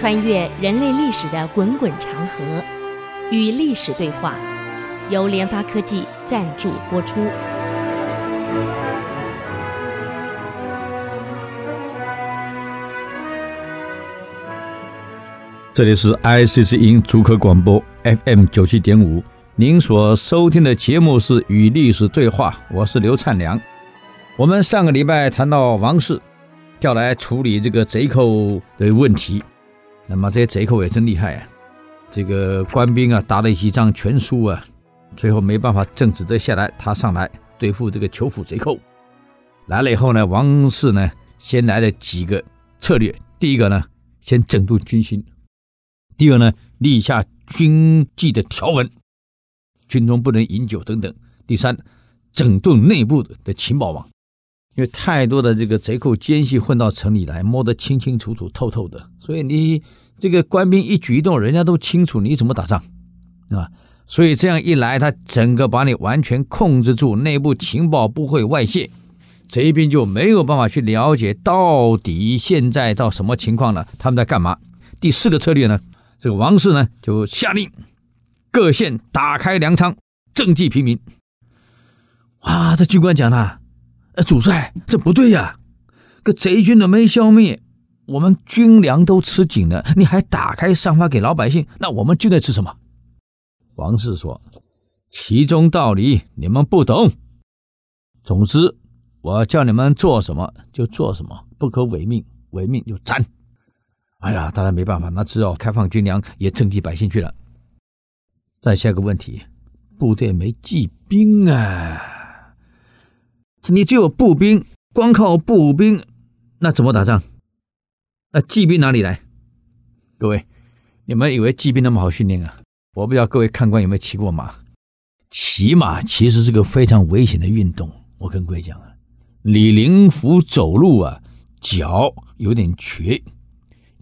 穿越人类历史的滚滚长河，与历史对话，由联发科技赞助播出。这里是 ICC 音竹科广播 FM 九七点五，您所收听的节目是《与历史对话》，我是刘灿良。我们上个礼拜谈到王室调来处理这个贼寇的问题，那么这些贼寇也真厉害啊！这个官兵啊打了几仗全输啊，最后没办法镇止得下来，他上来对付这个囚府贼寇。来了以后呢，王氏呢先来了几个策略，第一个呢先整顿军心。第二呢，立下军纪的条文，军中不能饮酒等等。第三，整顿内部的情报网，因为太多的这个贼寇奸细混到城里来，摸得清清楚楚、透透的，所以你这个官兵一举一动，人家都清楚你怎么打仗，啊，所以这样一来，他整个把你完全控制住，内部情报不会外泄，贼兵就没有办法去了解到底现在到什么情况了，他们在干嘛。第四个策略呢？这个王氏呢，就下令各县打开粮仓，赈济平民。哇，这军官讲了：“呃，主帅，这不对呀，个贼军都没消灭，我们军粮都吃紧了，你还打开散发给老百姓，那我们军队吃什么？”王氏说：“其中道理你们不懂。总之，我叫你们做什么就做什么，不可违命，违命就斩。”哎呀，当然没办法，那只好开放军粮，也賑济百姓去了。再下一个问题，部队没骑兵啊，你只有步兵，光靠步兵，那怎么打仗？那骑兵哪里来？各位，你们以为骑兵那么好训练啊？我不知道各位看官有没有骑过马？骑马其实是个非常危险的运动。我跟各位讲啊，李林甫走路啊，脚有点瘸。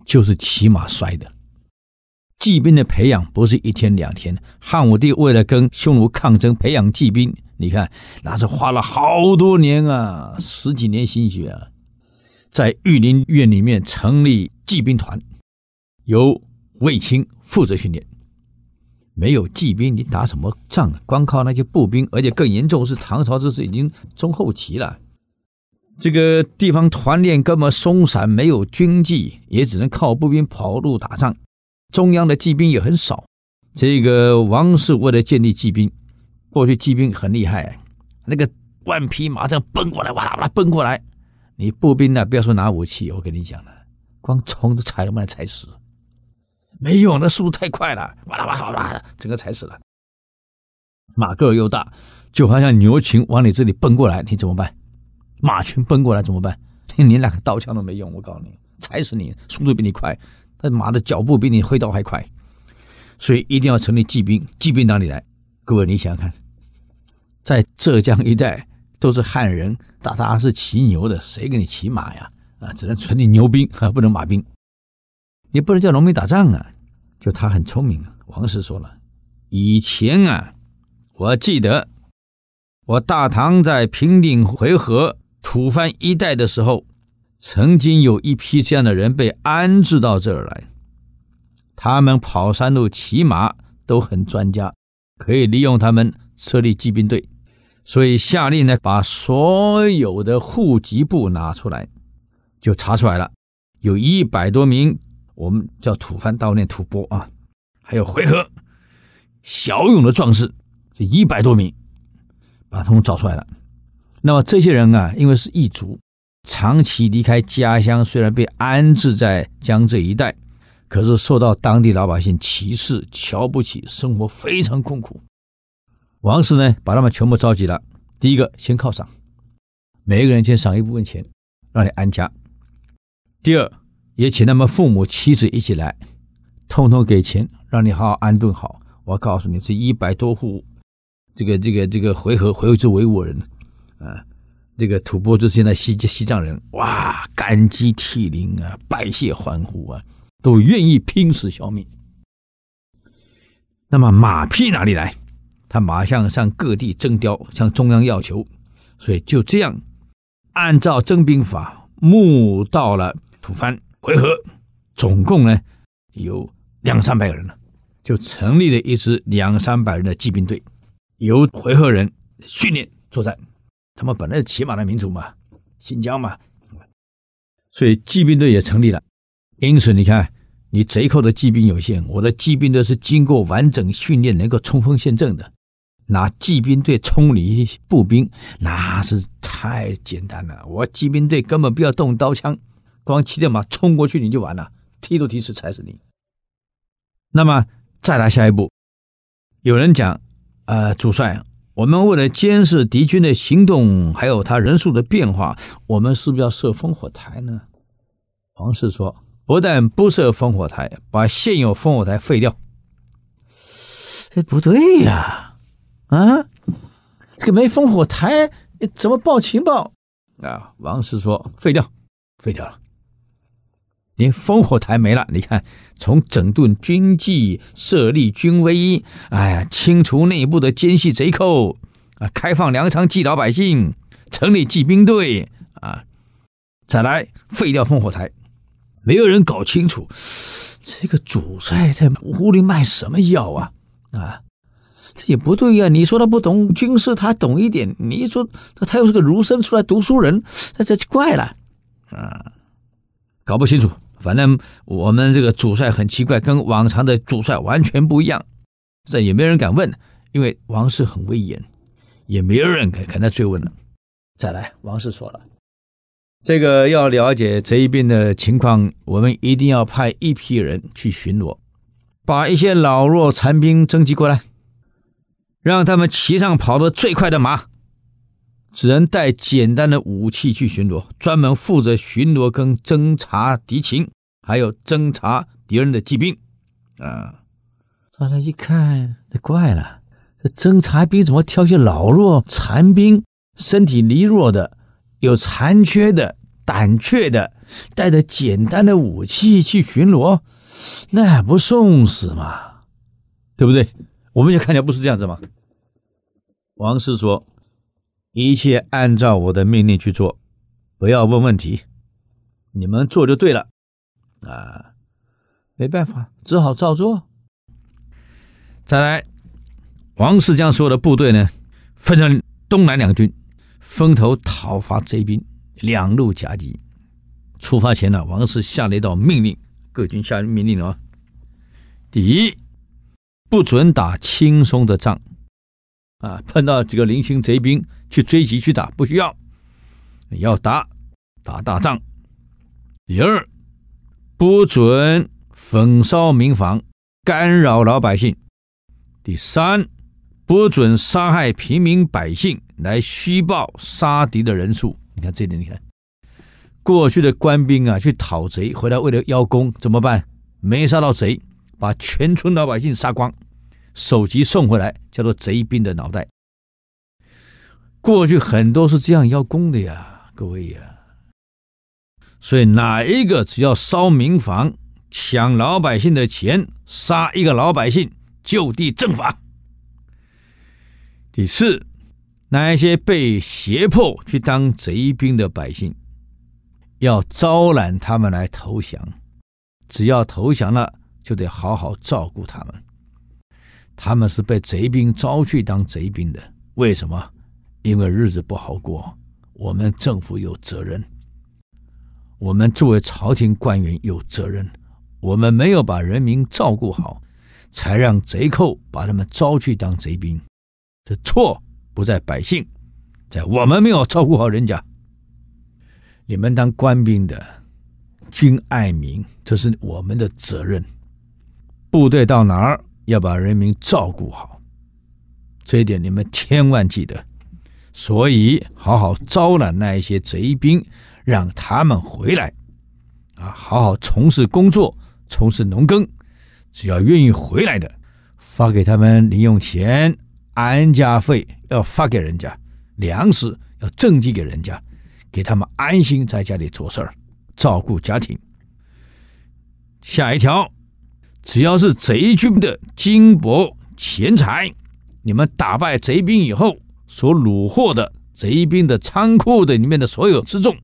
就是骑马摔的。骑兵的培养不是一天两天。汉武帝为了跟匈奴抗争，培养骑兵，你看那是花了好多年啊，十几年心血啊，在御林院里面成立骑兵团，由卫青负责训练。没有骑兵，你打什么仗？光靠那些步兵，而且更严重是唐朝这是已经中后期了。这个地方团练根本松散，没有军纪，也只能靠步兵跑路打仗。中央的骑兵也很少。这个王氏为了建立骑兵，过去骑兵很厉害，那个万匹马这样奔过来，哇啦哇啦奔过来，你步兵呢，不要说拿武器，我跟你讲了，光虫都踩都把它踩死，没用，那速度太快了，哇啦哇啦哇啦，整个踩死了。马个儿又大，就好像牛群往你这里奔过来，你怎么办？马群奔过来怎么办？你连两个刀枪都没用，我告诉你，踩死你，速度比你快，但马的脚步比你挥刀还快，所以一定要成立骑兵。骑兵哪里来？各位，你想想看，在浙江一带都是汉人，大家是骑牛的，谁给你骑马呀？啊，只能存你牛兵，啊，不能马兵。你不能叫农民打仗啊！就他很聪明啊，王氏说了，以前啊，我记得我大唐在平定回纥。吐蕃一带的时候，曾经有一批这样的人被安置到这儿来。他们跑山路、骑马都很专家，可以利用他们设立骑兵队。所以下令呢，把所有的户籍簿拿出来，就查出来了，有一百多名，我们叫吐蕃，悼念吐蕃啊，还有回纥骁勇的壮士，这一百多名，把他们找出来了。那么这些人啊，因为是异族，长期离开家乡，虽然被安置在江浙一带，可是受到当地老百姓歧视、瞧不起，生活非常困苦。王氏呢，把他们全部召集了。第一个，先犒赏，每一个人先赏一部分钱，让你安家。第二，也请他们父母、妻子一起来，通通给钱，让你好好安顿好。我告诉你，这一百多户，这个、这个、这个回纥回之为我人。啊，这个吐蕃就是现在西西藏人，哇，感激涕零啊，拜谢欢呼啊，都愿意拼死消灭。那么马匹哪里来？他马上向各地征调，向中央要求，所以就这样，按照征兵法募到了吐蕃回纥，总共呢有两三百个人了，就成立了一支两三百人的骑兵队，由回纥人训练作战。他们本来是骑马的民族嘛，新疆嘛，所以骑兵队也成立了。因此，你看，你贼寇的骑兵有限，我的骑兵队是经过完整训练，能够冲锋陷阵的。拿骑兵队冲你步兵，那是太简单了。我骑兵队根本不要动刀枪，光骑着马冲过去你就完了，踢都踢死踩死你。那么再来下一步，有人讲，呃，主帅，我们为了监视敌军的行动，还有他人数的变化，我们是不是要设烽火台呢？王氏说，不但不设烽火台，把现有烽火台废掉。哎，不对呀。这个没烽火台，怎么报情报？啊，王氏说废掉，废掉了。连烽火台没了，你看，从整顿军纪、设立军威，哎呀，清除内部的奸细贼寇，啊，开放粮仓济老百姓，成立骑兵队，啊，再来废掉烽火台，没有人搞清楚这个主帅在屋里卖什么药啊？啊！这也不对呀、你说他不懂军事，他懂一点。你说他又是个儒生出来读书人，那这就怪了啊！搞不清楚，反正我们这个主帅很奇怪，跟往常的主帅完全不一样。这也没人敢问，因为王氏很威严，也没有人敢跟他追问了。再来，王氏说了，这个要了解这一边的情况，我们一定要派一批人去巡逻，把一些老弱残兵征集过来。让他们骑上跑得最快的马，只能带简单的武器去巡逻，专门负责巡逻跟侦察敌情，还有侦察敌人的骑兵。啊，大家一看，那怪了，这侦察兵怎么挑些老弱残兵，身体羸弱的，有残缺的，胆怯的，带着简单的武器去巡逻，那不送死吗？对不对？我们也看起来不是这样子吗？王氏说：“一切按照我的命令去做，不要问问题，你们做就对了。”啊，没办法，只好照做。再来，王氏将所有的部队呢，分成东南两军，分头讨伐贼兵，两路夹击。出发前呢，王氏下了一道命令，各军下命令啊：第一，不准打轻松的仗。啊，碰到几个零星贼兵去追击去打，不需要，要打打大仗。第二，不准焚烧民房，干扰老百姓。第三，不准杀害平民百姓来虚报杀敌的人数。你看这点，你看过去的官兵啊，去讨贼回来为了邀功，怎么办？没杀到贼，把全村老百姓杀光。首级送回来，叫做贼兵的脑袋。过去很多是这样邀功的呀，各位呀。所以哪一个只要烧民房、抢老百姓的钱、杀一个老百姓，就地正法。第四，那一些被胁迫去当贼兵的百姓，要招揽他们来投降。只要投降了，就得好好照顾他们。他们是被贼兵招去当贼兵的，为什么？因为日子不好过，我们政府有责任，我们作为朝廷官员有责任，我们没有把人民照顾好，才让贼寇把他们招去当贼兵。这错不在百姓，在我们没有照顾好人家。你们当官兵的，君爱民，这是我们的责任。部队到哪儿？要把人民照顾好，这一点你们千万记得。所以，好好招揽那一些贼兵，让他们回来，啊，好好从事工作，从事农耕。只要愿意回来的，发给他们零用钱、安家费，要发给人家；粮食要赈济给人家，给他们安心在家里做事儿，照顾家庭。下一条。只要是贼军的金帛钱财，你们打败贼兵以后所虏获的贼兵的仓库的里面的所有辎重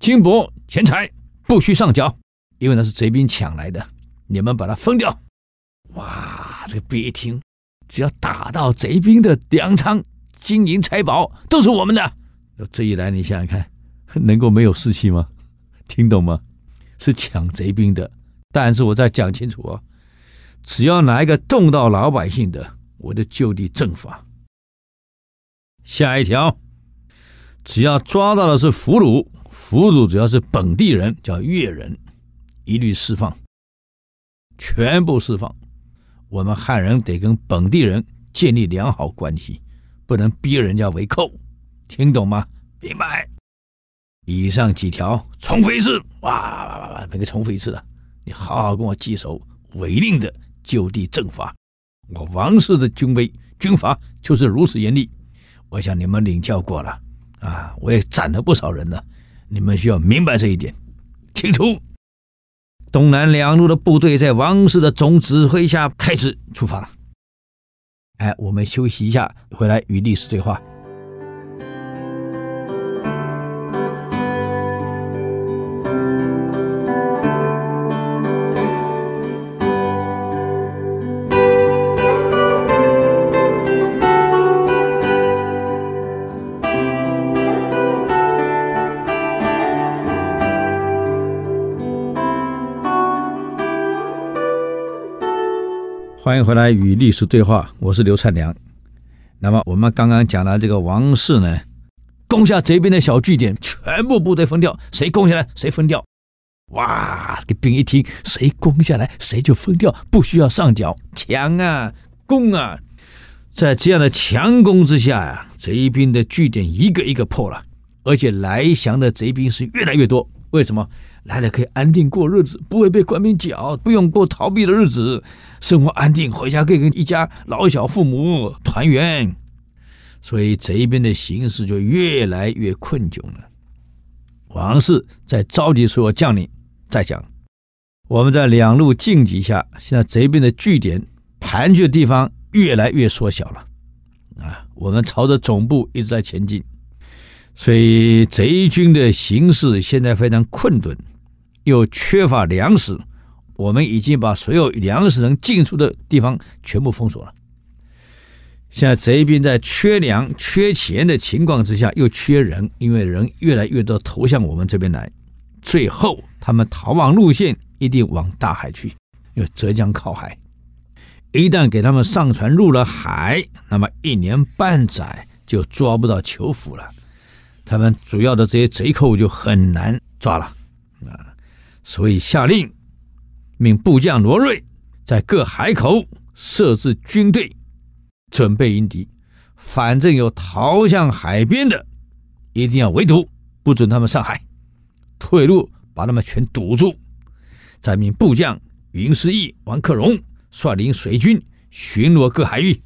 金帛钱财，不许上缴，因为那是贼兵抢来的，你们把它封掉。哇，这个一听，只要打到贼兵的粮仓、金银财宝，都是我们的。这一来，你想想看，能够没有士气吗？听懂吗？是抢贼兵的。但是我再讲清楚哦，只要哪一个动到老百姓的，我就就地正法。下一条，只要抓到的是俘虏，俘虏只要是本地人，叫越人，一律释放，全部释放。我们汉人得跟本地人建立良好关系，不能逼人家为寇，听懂吗？明白。以上几条重复一次，哇哇哇哇，每个重复一次的，你好好跟我记熟，违令的就地正法。我王氏的军威军法就是如此严厉。我想你们领教过了啊，我也斩了不少人呢。你们需要明白这一点，清楚。东南两路的部队在王氏的总指挥下开始出发了。哎，我们休息一下，回来与历史对话。欢迎回来与历史对话，我是刘灿良。那么我们刚刚讲了这个王氏呢，攻下贼兵的小据点，全部部队分掉，谁攻下来谁分掉。哇，这兵一听，谁攻下来谁就分掉，不需要上缴，强啊，攻啊！在这样的强攻之下呀，贼兵的据点一个一个破了，而且来降的贼兵是越来越多。为什么？来了可以安定过日子，不会被官兵剿，不用过逃避的日子，生活安定，回家可以跟一家老小父母团圆，所以贼兵的形势就越来越困窘了。王氏在召集所有将领，再讲，我们在两路进击下，现在贼兵的据点盘踞的地方越来越缩小了，啊，我们朝着总部一直在前进，所以贼军的形势现在非常困顿。又缺乏粮食，我们已经把所有粮食能进出的地方全部封锁了。现在贼兵在缺粮、缺钱的情况之下，又缺人，因为人越来越多投向我们这边来，最后他们逃亡路线一定往大海去，因为浙江靠海。一旦给他们上船入了海，那么一年半载就抓不到囚俘了，他们主要的这些贼寇就很难抓了。所以下令，命部将罗瑞在各海口设置军队，准备迎敌。反正有逃向海边的，一定要围堵，不准他们上海。退路把他们全堵住。再命部将云师义、王克荣率领水军巡逻各海域。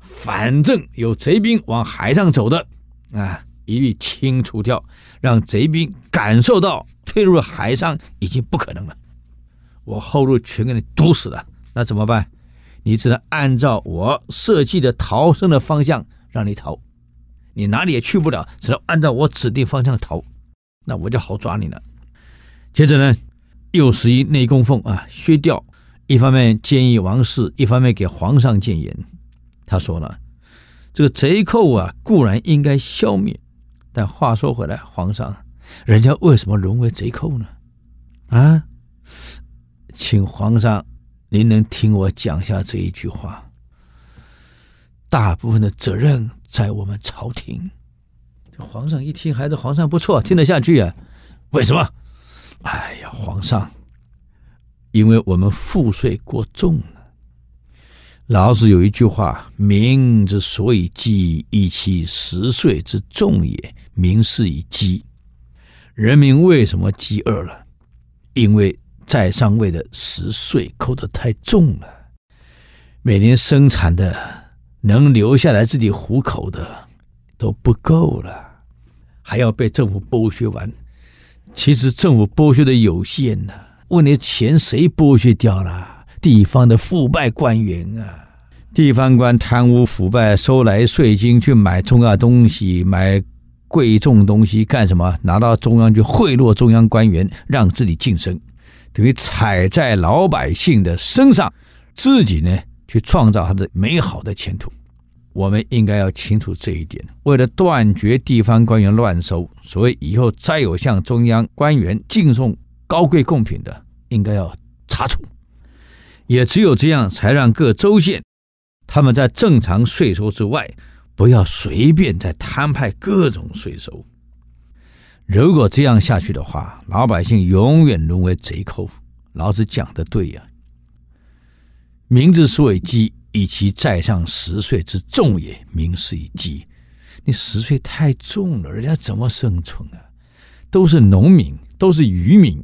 反正有贼兵往海上走的，啊，一律清除掉，让贼兵感受到。退入海上已经不可能了，我后路全给你堵死了，那怎么办？你只能按照我设计的逃生的方向让你逃，你哪里也去不了，只能按照我指定方向逃，那我就好抓你了。接着呢，又是一内供奉啊，薛调，一方面建议王室，一方面给皇上谏言。他说了，这个贼寇啊，固然应该消灭，但话说回来，皇上。人家为什么沦为贼寇呢？啊，请皇上，您能听我讲下这一句话。大部分的责任在我们朝廷。这皇上一听，还是皇上不错，听得下去啊？为什么？哎呀，皇上，因为我们赋税过重了。老子有一句话：“民之所以饥，异其十税之重也。民是已饥。”人民为什么饥饿了？因为在上位的食税扣得太重了，每年生产的能留下来自己糊口的都不够了，还要被政府剥削完。其实政府剥削的有限呢，问题钱谁剥削掉了？地方的腐败官员啊，地方官贪污腐败，收来税金去买重要东西，买。贵重东西干什么？拿到中央去贿赂中央官员，让自己晋升。等于踩在老百姓的身上，自己呢去创造他的美好的前途。我们应该要清楚这一点。为了断绝地方官员乱收，所以以后再有向中央官员进送高贵贡品的，应该要查处。也只有这样，才让各州县他们在正常税收之外，不要随便再摊派各种税收。如果这样下去的话，老百姓永远沦为贼寇。老子讲的对呀、民之所以饥。以其在上十岁之重也，民是以饥。你十岁太重了，人家怎么生存啊？都是农民，都是渔民，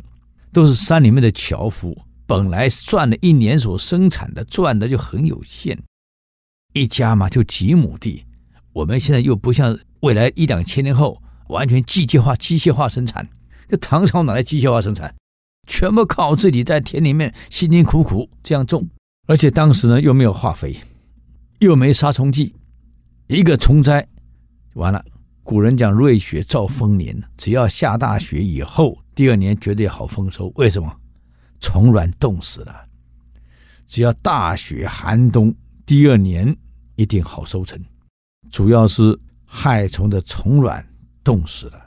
都是山里面的樵夫。本来赚了一年所生产的，赚的就很有限。一家嘛，就几亩地。我们现在又不像未来一两千年后完全机械化、机械化生产。这唐朝哪来机械化生产？全部靠自己在田里面辛辛苦苦这样种。而且当时呢，又没有化肥，又没杀虫剂，一个虫灾完了。古人讲“瑞雪兆丰年”，只要下大雪以后，第二年绝对好丰收。为什么？虫卵冻死了。只要大雪寒冬，第二年一定好收成。主要是害虫的虫卵冻死了。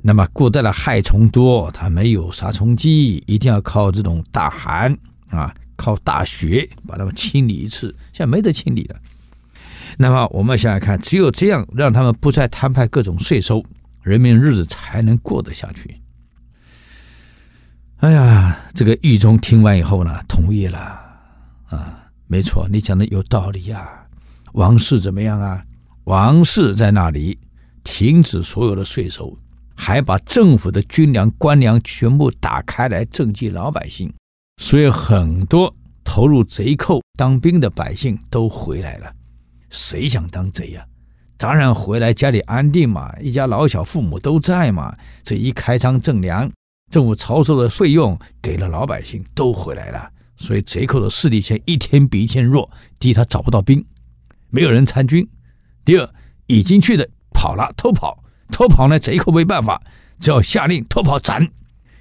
那么古代的害虫多，它没有杀虫剂，一定要靠这种大寒啊。靠大雪把它们清理一次，现在没得清理了。那么我们想想看，只有这样让他们不再摊派各种税收，人民日子才能过得下去。哎呀，这个狱中听完以后呢，同意了啊，没错，你讲的有道理呀、啊。王氏怎么样啊？王氏在那里停止所有的税收，还把政府的军粮、官粮全部打开来赈济老百姓。所以很多投入贼寇当兵的百姓都回来了。谁想当贼呀？当然回来家里安定嘛，一家老小父母都在嘛。这一开仓赈粮，政府超收的费用给了老百姓，都回来了。所以贼寇的势力现一天比一天弱。第一，他找不到兵，没有人参军；第二，已经去的跑了，偷跑，偷跑呢，贼寇没办法，只要下令偷跑斩。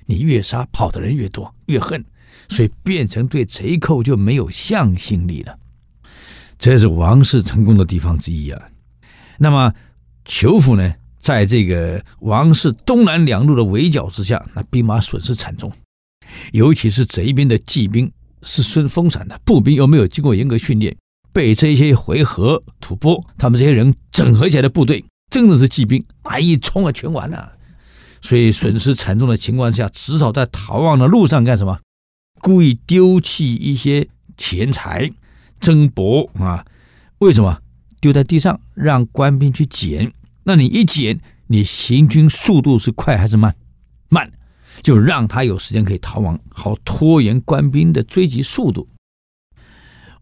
你越杀，跑的人越多，越恨。所以变成对贼寇就没有向心力了，这是王氏成功的地方之一啊。那么裘府呢，在这个王氏东南两路的围剿之下，那兵马损失惨重，尤其是贼兵的骑兵是顺风散的，步兵又没有经过严格训练，被这些回纥吐蕃他们这些人整合起来的部队，真的是骑兵，啊一冲啊全完了。所以损失惨重的情况下，至少在逃亡的路上干什么？故意丢弃一些钱财、珍帛啊？为什么丢在地上，让官兵去捡？那你一捡，你行军速度是快还是慢？慢，就让他有时间可以逃亡，好拖延官兵的追击速度。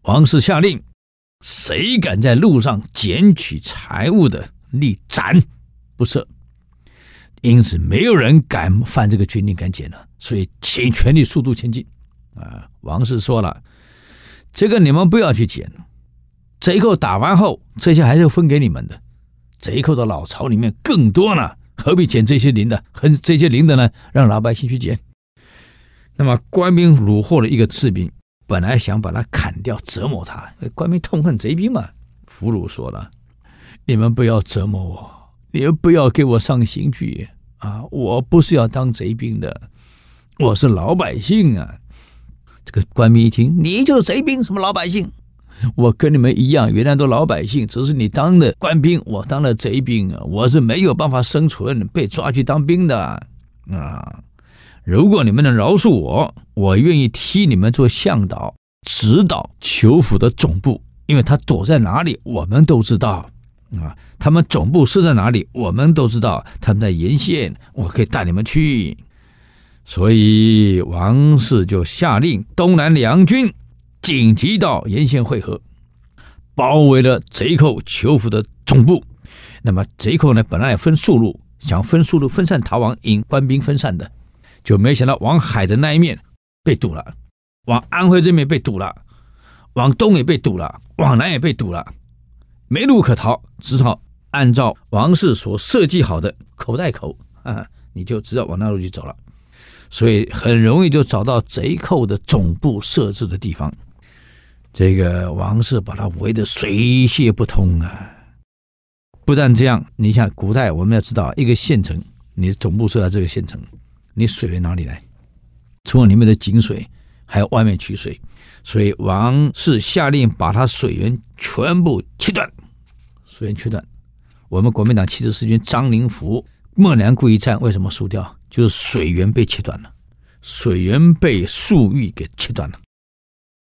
王氏下令，谁敢在路上捡取财物的，立斩不赦。因此，没有人敢犯这个军令，敢捡了，所以请全力速度前进。啊，王氏说了，这个你们不要去捡，贼寇打完后，这些还是分给你们的。贼寇的老巢里面更多呢，何必捡这些零的？和这些零的呢，让老百姓去捡。那么官兵虏获了一个士兵，本来想把他砍掉，折磨他。官兵痛恨贼兵嘛。俘虏说了，你们不要折磨我，你们不要给我上刑具啊！我不是要当贼兵的，我是老百姓啊。这个官兵一听，你就是贼兵，什么老百姓？我跟你们一样，原来都老百姓，只是你当了官兵，我当了贼兵啊！我是没有办法生存，被抓去当兵的啊！如果你们能饶恕我，我愿意替你们做向导，指导裘府的总部，因为他躲在哪里，我们都知道啊。他们总部设在哪里，我们都知道。他们在沿线，我可以带你们去。所以王氏就下令，东南两军紧急到沿线会合，包围了贼寇裘府的总部。那么贼寇呢，本来也分数路，想分数路分散逃亡，引官兵分散的，就没想到往海的那一面被堵了，往安徽这面被堵了，往东也被堵了，往南也被堵了，没路可逃，只好按照王氏所设计好的口袋口啊，你就知道往那路去走了。所以很容易就找到贼寇的总部设置的地方。这个王氏把他围得水泄不通啊！不但这样，你想古代我们要知道，一个县城，你总部设在这个县城，你水源哪里来？除了里面的井水，还有外面取水。所以王氏下令把他水源全部切断，水源切断。我们国民党七十四军张灵甫孟良崮一战为什么输掉？就是水源被切断了，水源被粟裕给切断了。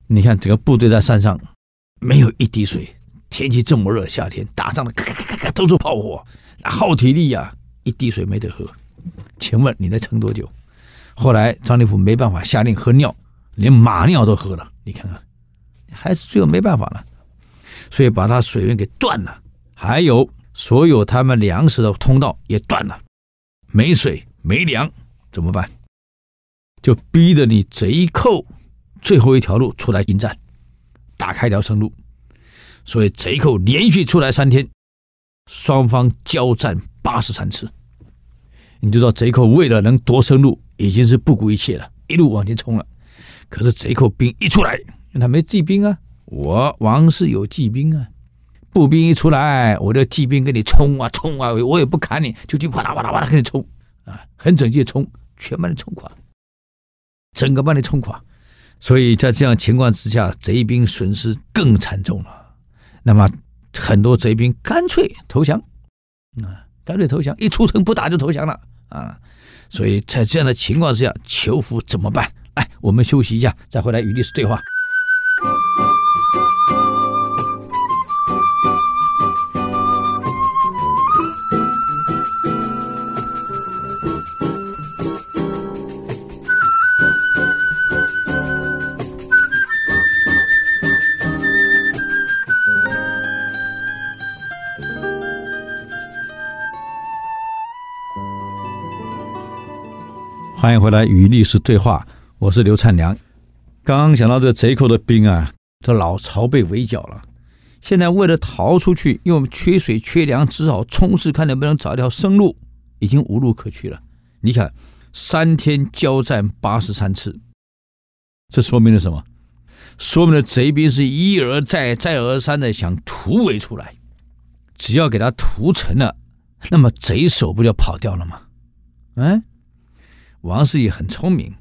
你看，整个部队在山上，没有一滴水。天气这么热，夏天打仗的，咔咔咔咔，都是炮火，那耗体力呀，一滴水没得喝。请问你能撑多久？后来张灵甫没办法，下令喝尿，连马尿都喝了。你看看，还是最后没办法了，所以把他水源给断了，还有所有他们粮食的通道也断了，没水没粮怎么办？就逼着你贼寇。最后一条路出来迎战，打开一条生路，所以贼寇连续出来三天，双方交战八十三次。你就知道贼寇为了能夺生路，已经是不顾一切了，一路往前冲了。可是贼寇兵一出来，他没骑兵啊，我王氏有骑兵啊，步兵一出来，我的骑兵跟你冲啊冲啊，我也不砍你，就就啪啦啪啦啪啦跟你冲啊，很整齐的冲，全把你冲垮，整个把你冲垮。所以在这样情况之下，贼兵损失更惨重了。那么很多贼兵干脆投降，啊，干脆投降，一出城不打就投降了啊。所以在这样的情况之下，求福怎么办？哎，我们休息一下，再回来与律师对话。欢迎回来与历史对话，我是刘灿良。刚刚讲到这贼寇的兵啊，这老巢被围剿了，现在为了逃出去，因为我们缺水缺粮，只好冲刺，看能不能找一条生路，已经无路可去了。你看，三天交战八十三次，这说明了什么？说明了贼兵是一而再、再而三的想突围出来，只要给他屠城了，那么贼首不就跑掉了吗？嗯。王氏也很聪明，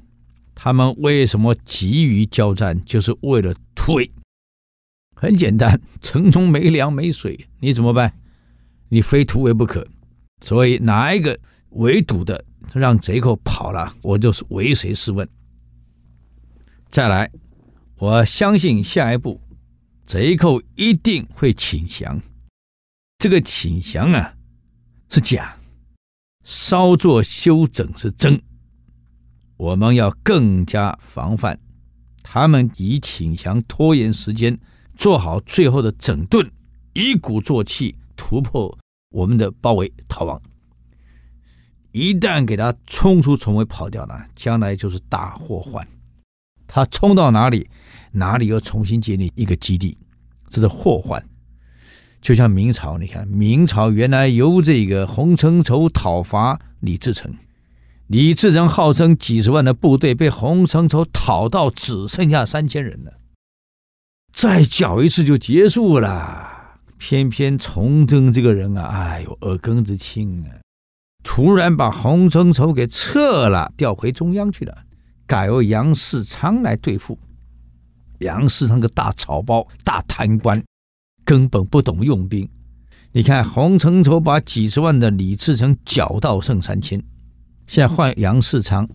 他们为什么急于交战？就是为了突围。很简单，城中没粮没水，你怎么办？你非突围不可。所以哪一个围堵的让贼寇跑了，我就是为谁是问。再来，我相信下一步贼寇一定会请降。这个请降啊是假，稍作休整是真。我们要更加防范，他们以请降拖延时间，做好最后的整顿，一鼓作气突破我们的包围逃亡。一旦给他冲出重围跑掉了，将来就是大祸患。他冲到哪里，哪里又重新建立一个基地，这是祸患。就像明朝，你看明朝原来由这个洪承畴讨伐李自成。李自成号称几十万的部队被洪承畴讨到只剩下三千人了，再剿一次就结束了。偏偏崇祯这个人啊，哎呦，耳根子清啊，突然把洪承畴给撤了，调回中央去了，改由杨世昌来对付。杨世昌个大草包、大贪官，根本不懂用兵。你看洪承畴把几十万的李自成剿到剩三千。现在换杨世昌，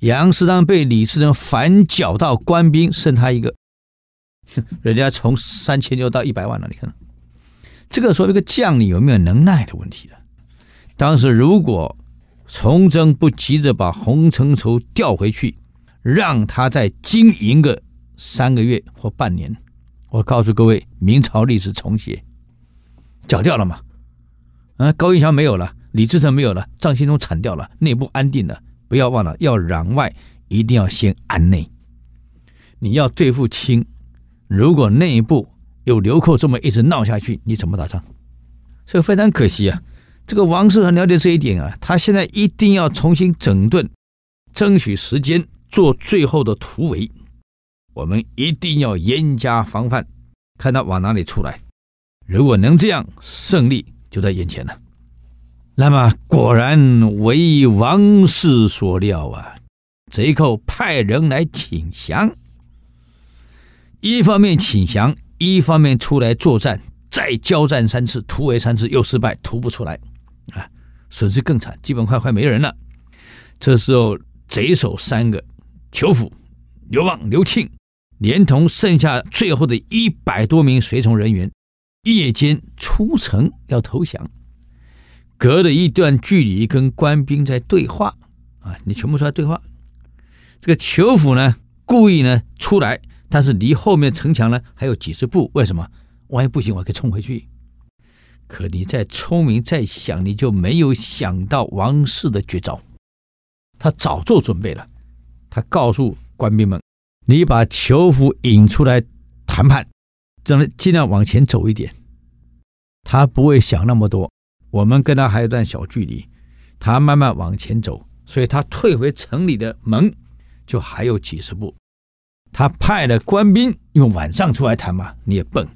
杨世昌被李自成反剿到官兵剩他一个，人家从三千就到一百万了。你看，这个时候这个将领有没有能耐的问题了。当时如果崇祯不急着把洪承畴调回去，让他再经营个三个月或半年，我告诉各位，明朝历史重写，剿掉了嘛？啊，高迎祥没有了。李自成没有了，张献忠铲掉了，内部安定了。不要忘了，要攘外，一定要先安内。你要对付清，如果内部有流寇这么一直闹下去，你怎么打仗？所以非常可惜啊。这个王氏很了解这一点啊，他现在一定要重新整顿，争取时间做最后的突围。我们一定要严加防范，看他往哪里出来。如果能这样，胜利就在眼前了。那么果然为王氏所料啊，贼寇派人来请降，一方面请降，一方面出来作战，再交战三次，突围三次又失败，突不出来，啊，损失更惨，基本快快没人了。这时候贼首三个，裘辅、刘旺、刘庆。连同剩下最后的一百多名随从人员，夜间出城要投降，隔了一段距离跟官兵在对话啊，你全部出来对话。这个裘辅呢，故意呢出来，但是离后面城墙呢还有几十步，为什么？万一不行，我可以冲回去。可你再聪明再想，你就没有想到王氏的绝招，他早做准备了，他告诉官兵们。你把裘辅引出来谈判，这样尽量往前走一点。他不会想那么多，我们跟他还有一段小距离，他慢慢往前走，所以他退回城里的门就还有几十步。他派了官兵用晚上出来谈嘛，你也笨。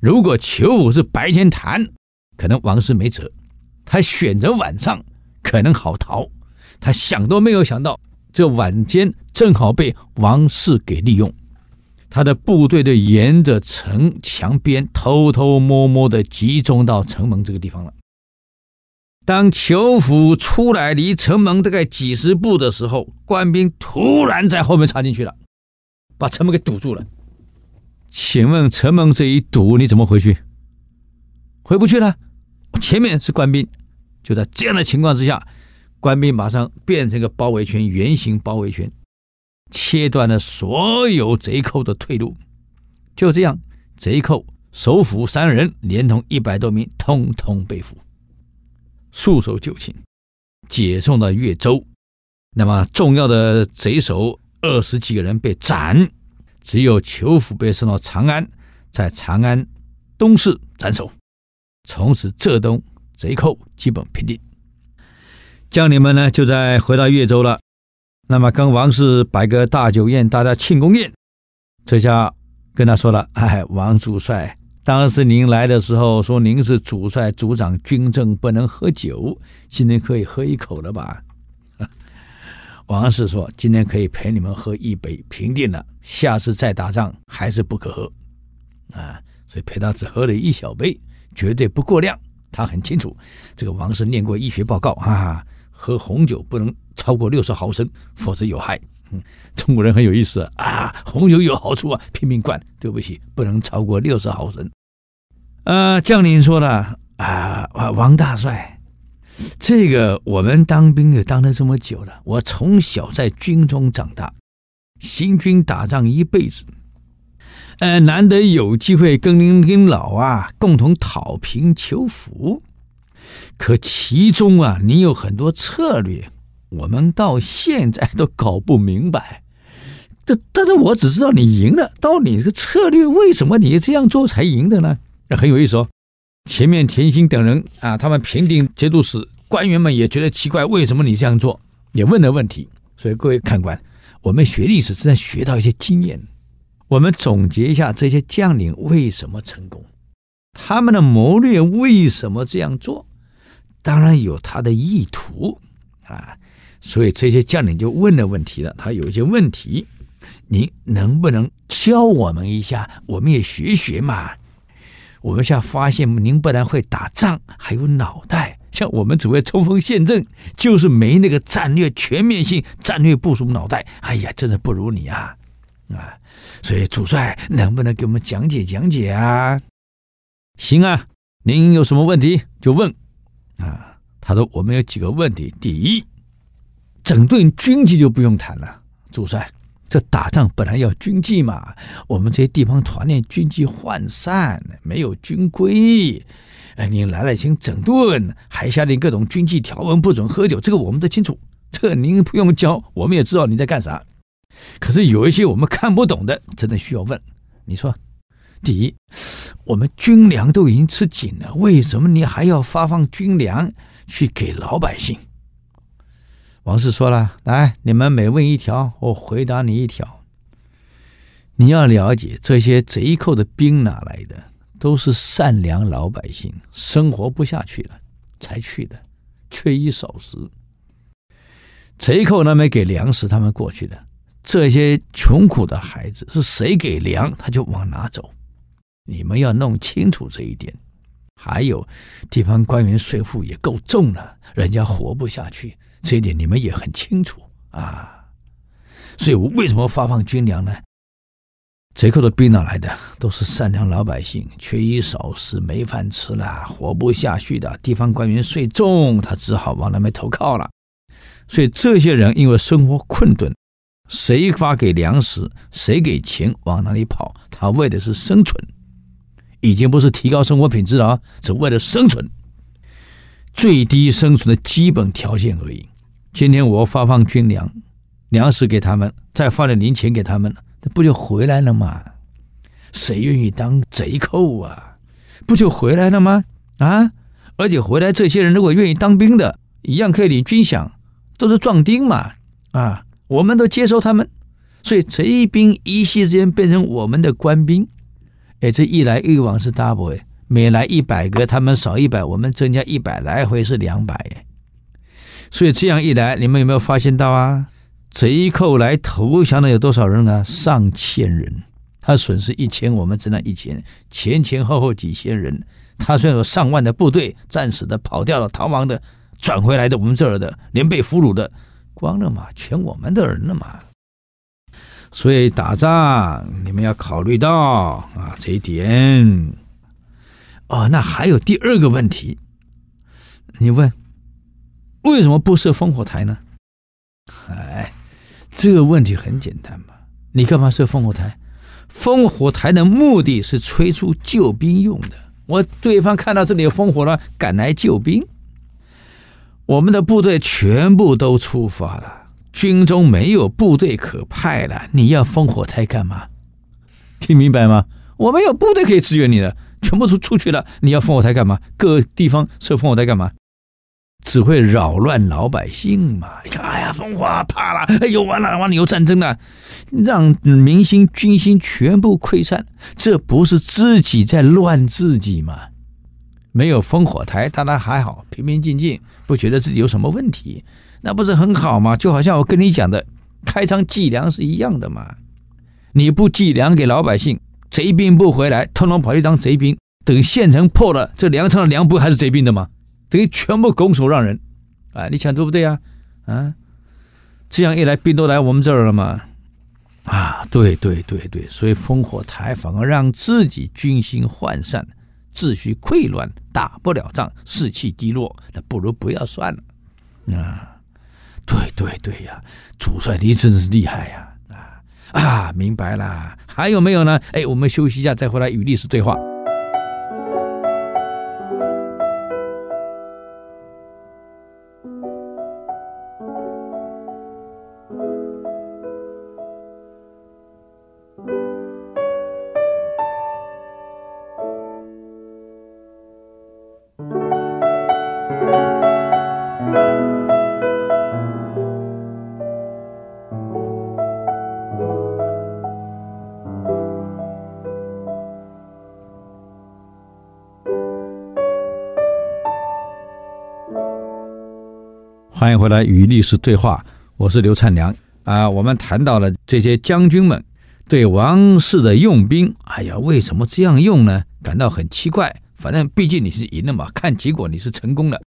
如果裘辅是白天谈，可能王氏没辙。他选择晚上，可能好逃。他想都没有想到。这晚间正好被王氏给利用，他的部队就沿着城墙边偷偷摸摸的集中到城门这个地方了。当裘府出来离城门大概几十步的时候，官兵突然在后面插进去了，把城门给堵住了。请问城门这一堵，你怎么回去？回不去了，前面是官兵。就在这样的情况之下。官兵马上变成个包围圈，圆形包围圈，切断了所有贼寇的退路。就这样，贼寇首辅三人连同一百多名，通通被俘，束手就擒，解送到越州。那么重要的贼首二十几个人被斩，只有裘府被送到长安，在长安东市斩首。从此，浙东贼寇基本平定。将领们呢，就在回到越州了。那么跟王氏摆个大酒宴，大家庆功宴。这下跟他说了：“哎，王主帅，当时您来的时候说您是主帅主长军政，不能喝酒，今天可以喝一口了吧？” 王氏说：“今天可以陪你们喝一杯，平定了。下次再打仗还是不可喝。”啊，所以陪他只喝了一小杯，绝对不过量。他很清楚，这个王氏念过医学报告啊。喝红酒不能超过六十毫升，否则有害。嗯，中国人很有意思啊，红酒有好处啊，拼命灌。对不起，不能超过六十毫升。呃，将领说了啊，王大帅，这个我们当兵也当了这么久了，我从小在军中长大，行军打仗一辈子，呃，难得有机会跟您您老啊共同讨平求福。可其中啊，你有很多策略，我们到现在都搞不明白。这但是我只知道你赢了，到你这个策略为什么你这样做才赢的呢？那很有意思哦。前面田心等人啊，他们评定节度使官员们也觉得奇怪，为什么你这样做？也问了问题。所以各位看官，我们学历史正在学到一些经验，我们总结一下这些将领为什么成功，他们的谋略为什么这样做。当然有他的意图啊，所以这些将领就问了问题了。他有一些问题，您能不能教我们一下？我们也学学嘛。我们现在发现您不但会打仗，还有脑袋。像我们只会冲锋陷阵，就是没那个战略全面性、战略部署脑袋。哎呀，真的不如你啊啊！所以主帅能不能给我们讲解讲解啊？行啊，您有什么问题就问。啊，他说我们有几个问题。第一，整顿军纪就不用谈了，主帅，这打仗本来要军纪嘛。我们这些地方团练军纪涣散，没有军规。哎，您来了先整顿，还下令各种军纪条文不准喝酒，这个我们都清楚。这您不用教，我们也知道你在干啥。可是有一些我们看不懂的，真的需要问。你说。第一，我们军粮都已经吃紧了，为什么你还要发放军粮去给老百姓？王氏说了：“来，你们每问一条，我回答你一条。你要了解，这些贼寇的兵哪来的？都是善良老百姓生活不下去了才去的，缺衣少食。贼寇那边给粮食，他们过去的。这些穷苦的孩子是谁给粮，他就往哪走。你们要弄清楚这一点。还有，地方官员税负也够重了，人家活不下去。”这一点你们也很清楚啊，所以我为什么发放军粮呢？贼寇的兵哪来的？都是善良老百姓，缺衣少食，没饭吃了，活不下去的。地方官员税重，他只好往那边投靠了。所以这些人因为生活困顿，谁发给粮食，谁给钱，往哪里跑？他为的是生存，已经不是提高生活品质了，只为了生存，最低生存的基本条件而已。今天我发放军粮，粮食给他们，再发点零钱给他们，这不就回来了吗？谁愿意当贼寇啊？不就回来了吗？啊！而且回来这些人如果愿意当兵的，一样可以领军饷，都是壮丁嘛！啊，我们都接收他们，所以贼兵一夕之间变成我们的官兵。哎，这一来一往是 double 哎，每来一百个，他们少一百，我们增加一百，来回是两百。所以这样一来，你们有没有发现到啊？贼寇来投降的有多少人呢？上千人，他损失一千，我们只拿一千，前前后后几千人。他虽然有上万的部队，战死的、跑掉了、逃亡的、转回来的，我们这儿的，连被俘虏的，光了嘛，全我们的人了嘛。所以打仗，你们要考虑到啊这一点。哦，那还有第二个问题，你问。为什么不设烽火台呢？哎，这个问题很简单嘛。你干嘛设烽火台？烽火台的目的是催促救兵用的。我对方看到这里有烽火了，赶来救兵。我们的部队全部都出发了，军中没有部队可派了。你要烽火台干嘛？听明白吗？我没有部队可以支援你的，全部都出去了。你要烽火台干嘛？各地方设烽火台干嘛？只会扰乱老百姓嘛！你看，哎呀，烽火怕了，哎呦，完了完了，有战争了，让民心军心全部溃散，这不是自己在乱自己吗？没有烽火台，大家还好，平平静静，不觉得自己有什么问题，那不是很好吗？就好像我跟你讲的，开仓计粮是一样的嘛。你不计粮给老百姓，贼兵不回来，通通跑去当贼兵，等县城破了，这粮仓的粮不还是贼兵的吗？等于全部拱手让人，啊，你想对不对啊？啊，这样一来，兵都来我们这儿了嘛？啊，对对对对，所以烽火台反而让自己军心涣散，秩序溃乱，打不了仗，士气低落，那不如不要算了。啊，对对对呀，主帅你真是厉害呀！啊啊，明白了。还有没有呢？哎，我们休息一下，再回来与历史对话。回来与历史对话，我是刘灿良啊。我们谈到了这些将军们对王氏的用兵，哎呀，为什么这样用呢？感到很奇怪。反正毕竟你是赢了嘛，看结果你是成功了。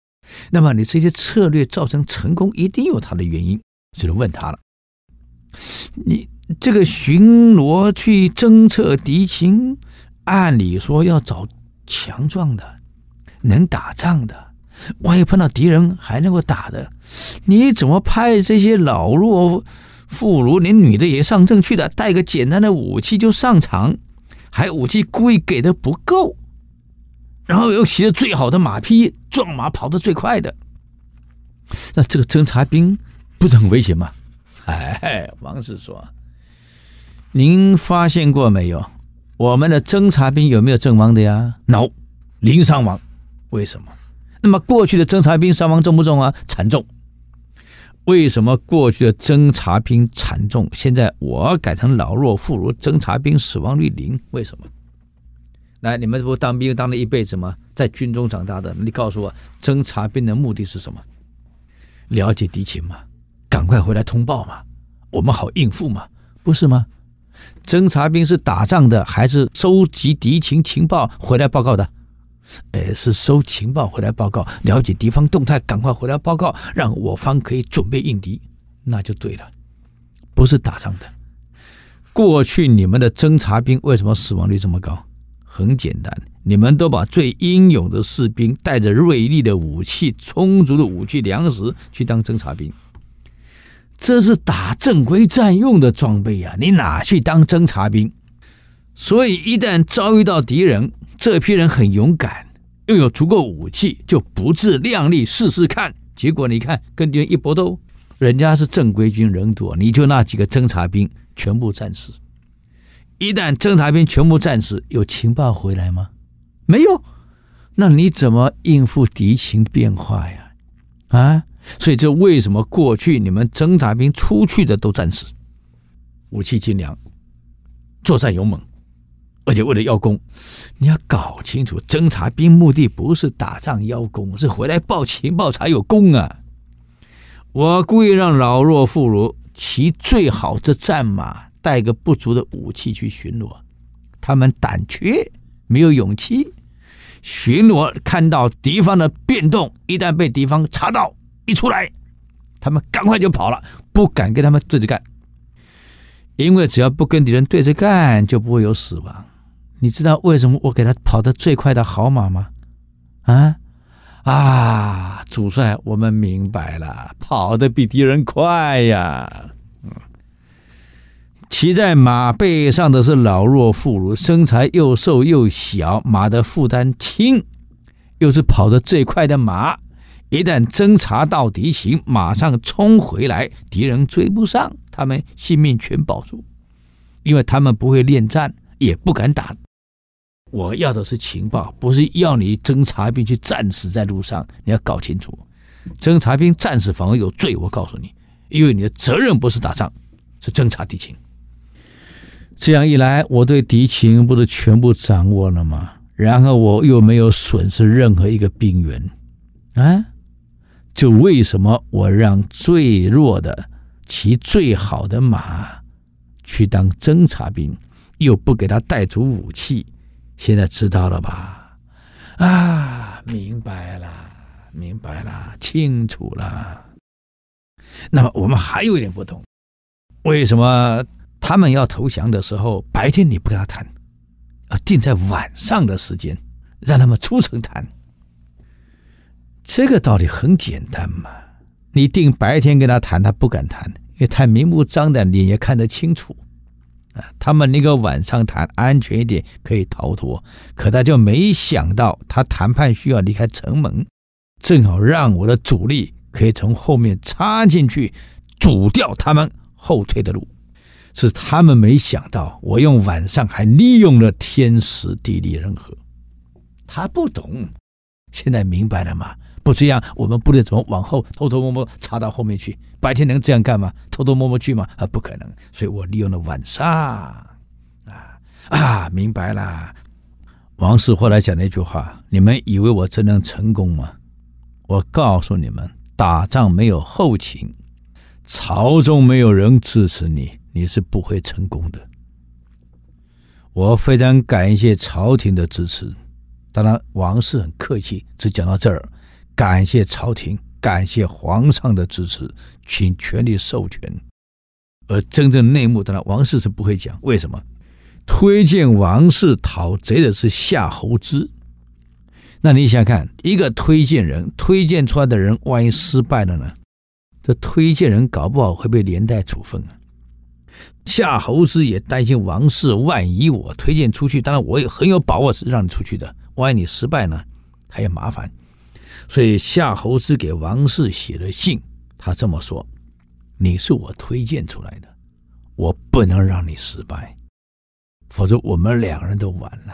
那么你这些策略造成成功，一定有它的原因。所以问他了，你这个巡逻去侦测敌情，按理说要找强壮的，能打仗的。万一碰到敌人还能够打的，你怎么派这些老弱妇孺，连女的也上阵去的？带个简单的武器就上场，还武器故意给的不够，然后又骑着最好的马匹，壮马跑得最快的，那这个侦察兵不是很危险吗？哎，王氏说：“您发现过没有？我们的侦察兵有没有阵亡的呀？No，零伤亡。为什么？”那么过去的侦察兵伤亡重不重啊？惨重。为什么过去的侦察兵惨重，现在我改成老弱妇孺，侦察兵死亡率零？为什么？来，你们不当兵当了一辈子吗？在军中长大的，你告诉我，侦察兵的目的是什么？了解敌情嘛，赶快回来通报嘛，我们好应付嘛，不是吗？侦察兵是打仗的，还是收集敌情情报回来报告的？哎，是收情报回来报告，了解敌方动态，赶快回来报告，让我方可以准备应敌，那就对了。不是打仗的。过去你们的侦察兵为什么死亡率这么高？很简单，你们都把最英勇的士兵带着锐利的武器、充足的武器、粮食去当侦察兵。这是打正规战用的装备呀，你哪去当侦察兵？所以一旦遭遇到敌人，这批人很勇敢，又有足够武器，就不自量力试试看。结果你看，跟敌人一搏斗，人家是正规军人多，你就那几个侦察兵全部战死。一旦侦察兵全部战死，有情报回来吗？没有。那你怎么应付敌情变化呀？啊？所以，这为什么过去你们侦察兵出去的都战死，武器精良，作战勇猛，而且为了邀功，你要搞清楚，侦察兵目的不是打仗邀功，是回来报情报才有功啊！我故意让老弱妇孺骑最好这战马，带个不足的武器去巡逻，他们胆怯，没有勇气巡逻，看到敌方的变动，一旦被敌方查到。一出来，他们赶快就跑了，不敢跟他们对着干，因为只要不跟敌人对着干，就不会有死亡。你知道为什么我给他跑得最快的好马吗？啊啊，主帅，我们明白了，跑得比敌人快呀。嗯，骑在马背上的是老弱妇孺，身材又瘦又小，马的负担轻，又是跑得最快的马。一旦侦察到敌情，马上冲回来，敌人追不上，他们性命全保住，因为他们不会恋战，也不敢打。我要的是情报，不是要你侦察兵去战死在路上。你要搞清楚，侦察兵战死反而有罪。我告诉你，因为你的责任不是打仗，是侦察敌情。这样一来，我对敌情不是全部掌握了吗？然后我又没有损失任何一个兵员，啊？就为什么我让最弱的骑最好的马去当侦察兵，又不给他带足武器？现在知道了吧？啊，明白了，明白了，清楚了。那么我们还有一点不同，为什么他们要投降的时候，白天你不跟他谈，啊，定在晚上的时间，让他们出城谈？这个道理很简单嘛，你定白天跟他谈，他不敢谈，因为太明目张胆，你也看得清楚啊。他们那个晚上谈安全一点，可以逃脱。可他就没想到，他谈判需要离开城门，正好让我的主力可以从后面插进去，阻掉他们后退的路。是他们没想到，我用晚上还利用了天时地利人和。他不懂，现在明白了吗？不这样，我们部队怎么往后偷偷摸摸插到后面去？白天能这样干吗？偷偷摸摸去吗？啊，不可能！所以我利用了晚上，啊啊，明白了。王氏后来讲那句话：你们以为我真能成功吗？我告诉你们，打仗没有后勤，朝中没有人支持你，你是不会成功的。我非常感谢朝廷的支持。当然，王氏很客气，只讲到这儿。感谢朝廷，感谢皇上的支持，请全力授权。而真正内幕，当然王氏是不会讲。为什么？推荐王氏讨贼的是夏侯之。那你想想看，一个推荐人推荐出来的人，万一失败了呢？这推荐人搞不好会被连带处分啊。夏侯之也担心王氏，万一我推荐出去，当然我也很有把握是让你出去的。万一你失败呢，他也麻烦。所以夏侯之给王氏写了信，他这么说：“你是我推荐出来的，我不能让你失败，否则我们两个人都完了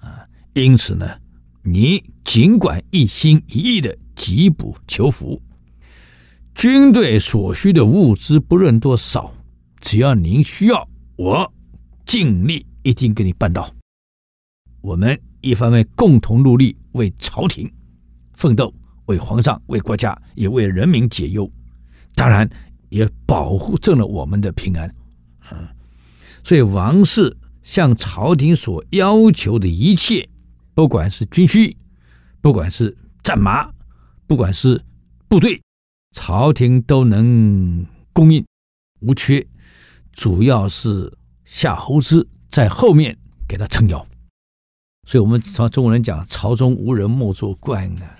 啊！因此呢，你尽管一心一意的缉捕求福，军队所需的物资不论多少，只要您需要，我尽力一定给你办到。我们一方面共同努力为朝廷奋斗，为皇上、为国家，也为人民解忧，当然也保护证了我们的平安。嗯，所以王氏向朝廷所要求的一切，不管是军需，不管是战马，不管是部队，朝廷都能供应无缺。主要是夏侯资在后面给他撑腰。所以，我们朝中国人讲“朝中无人莫做官”啊，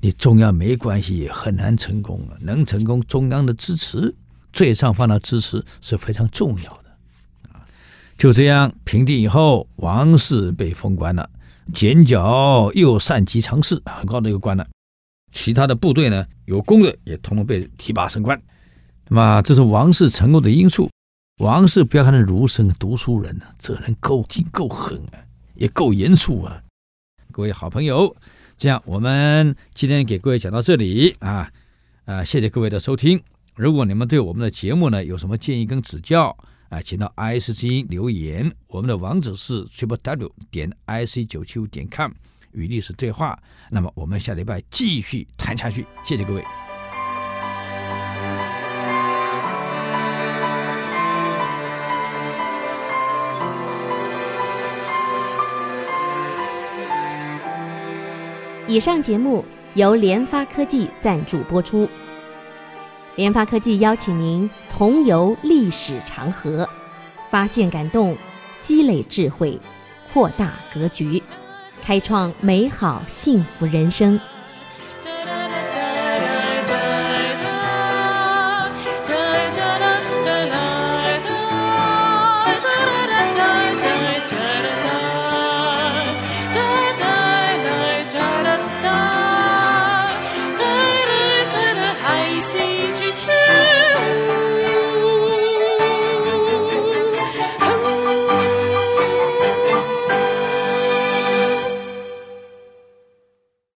你中央没关系很难成功啊。能成功，中央的支持，最上方的支持是非常重要的啊。就这样平定以后，王氏被封官了，剪角右膳级常侍，很高的一个官了。其他的部队呢，有功的也统统被提拔升官。那么，这是王氏成功的因素。王氏不要看他儒生、读书人呢，这人够劲、够狠啊。也够严肃啊，各位好朋友，这样我们今天给各位讲到这里啊，啊，谢谢各位的收听。如果你们对我们的节目呢有什么建议跟指教啊，请到 IC 之音留言。我们的网址是 triple w 点 ic 九七五点 com 与历史对话。那么我们下礼拜继续谈下去，谢谢各位。以上节目由联发科技赞助播出。联发科技邀请您同游历史长河，发现感动，积累智慧，扩大格局，开创美好幸福人生。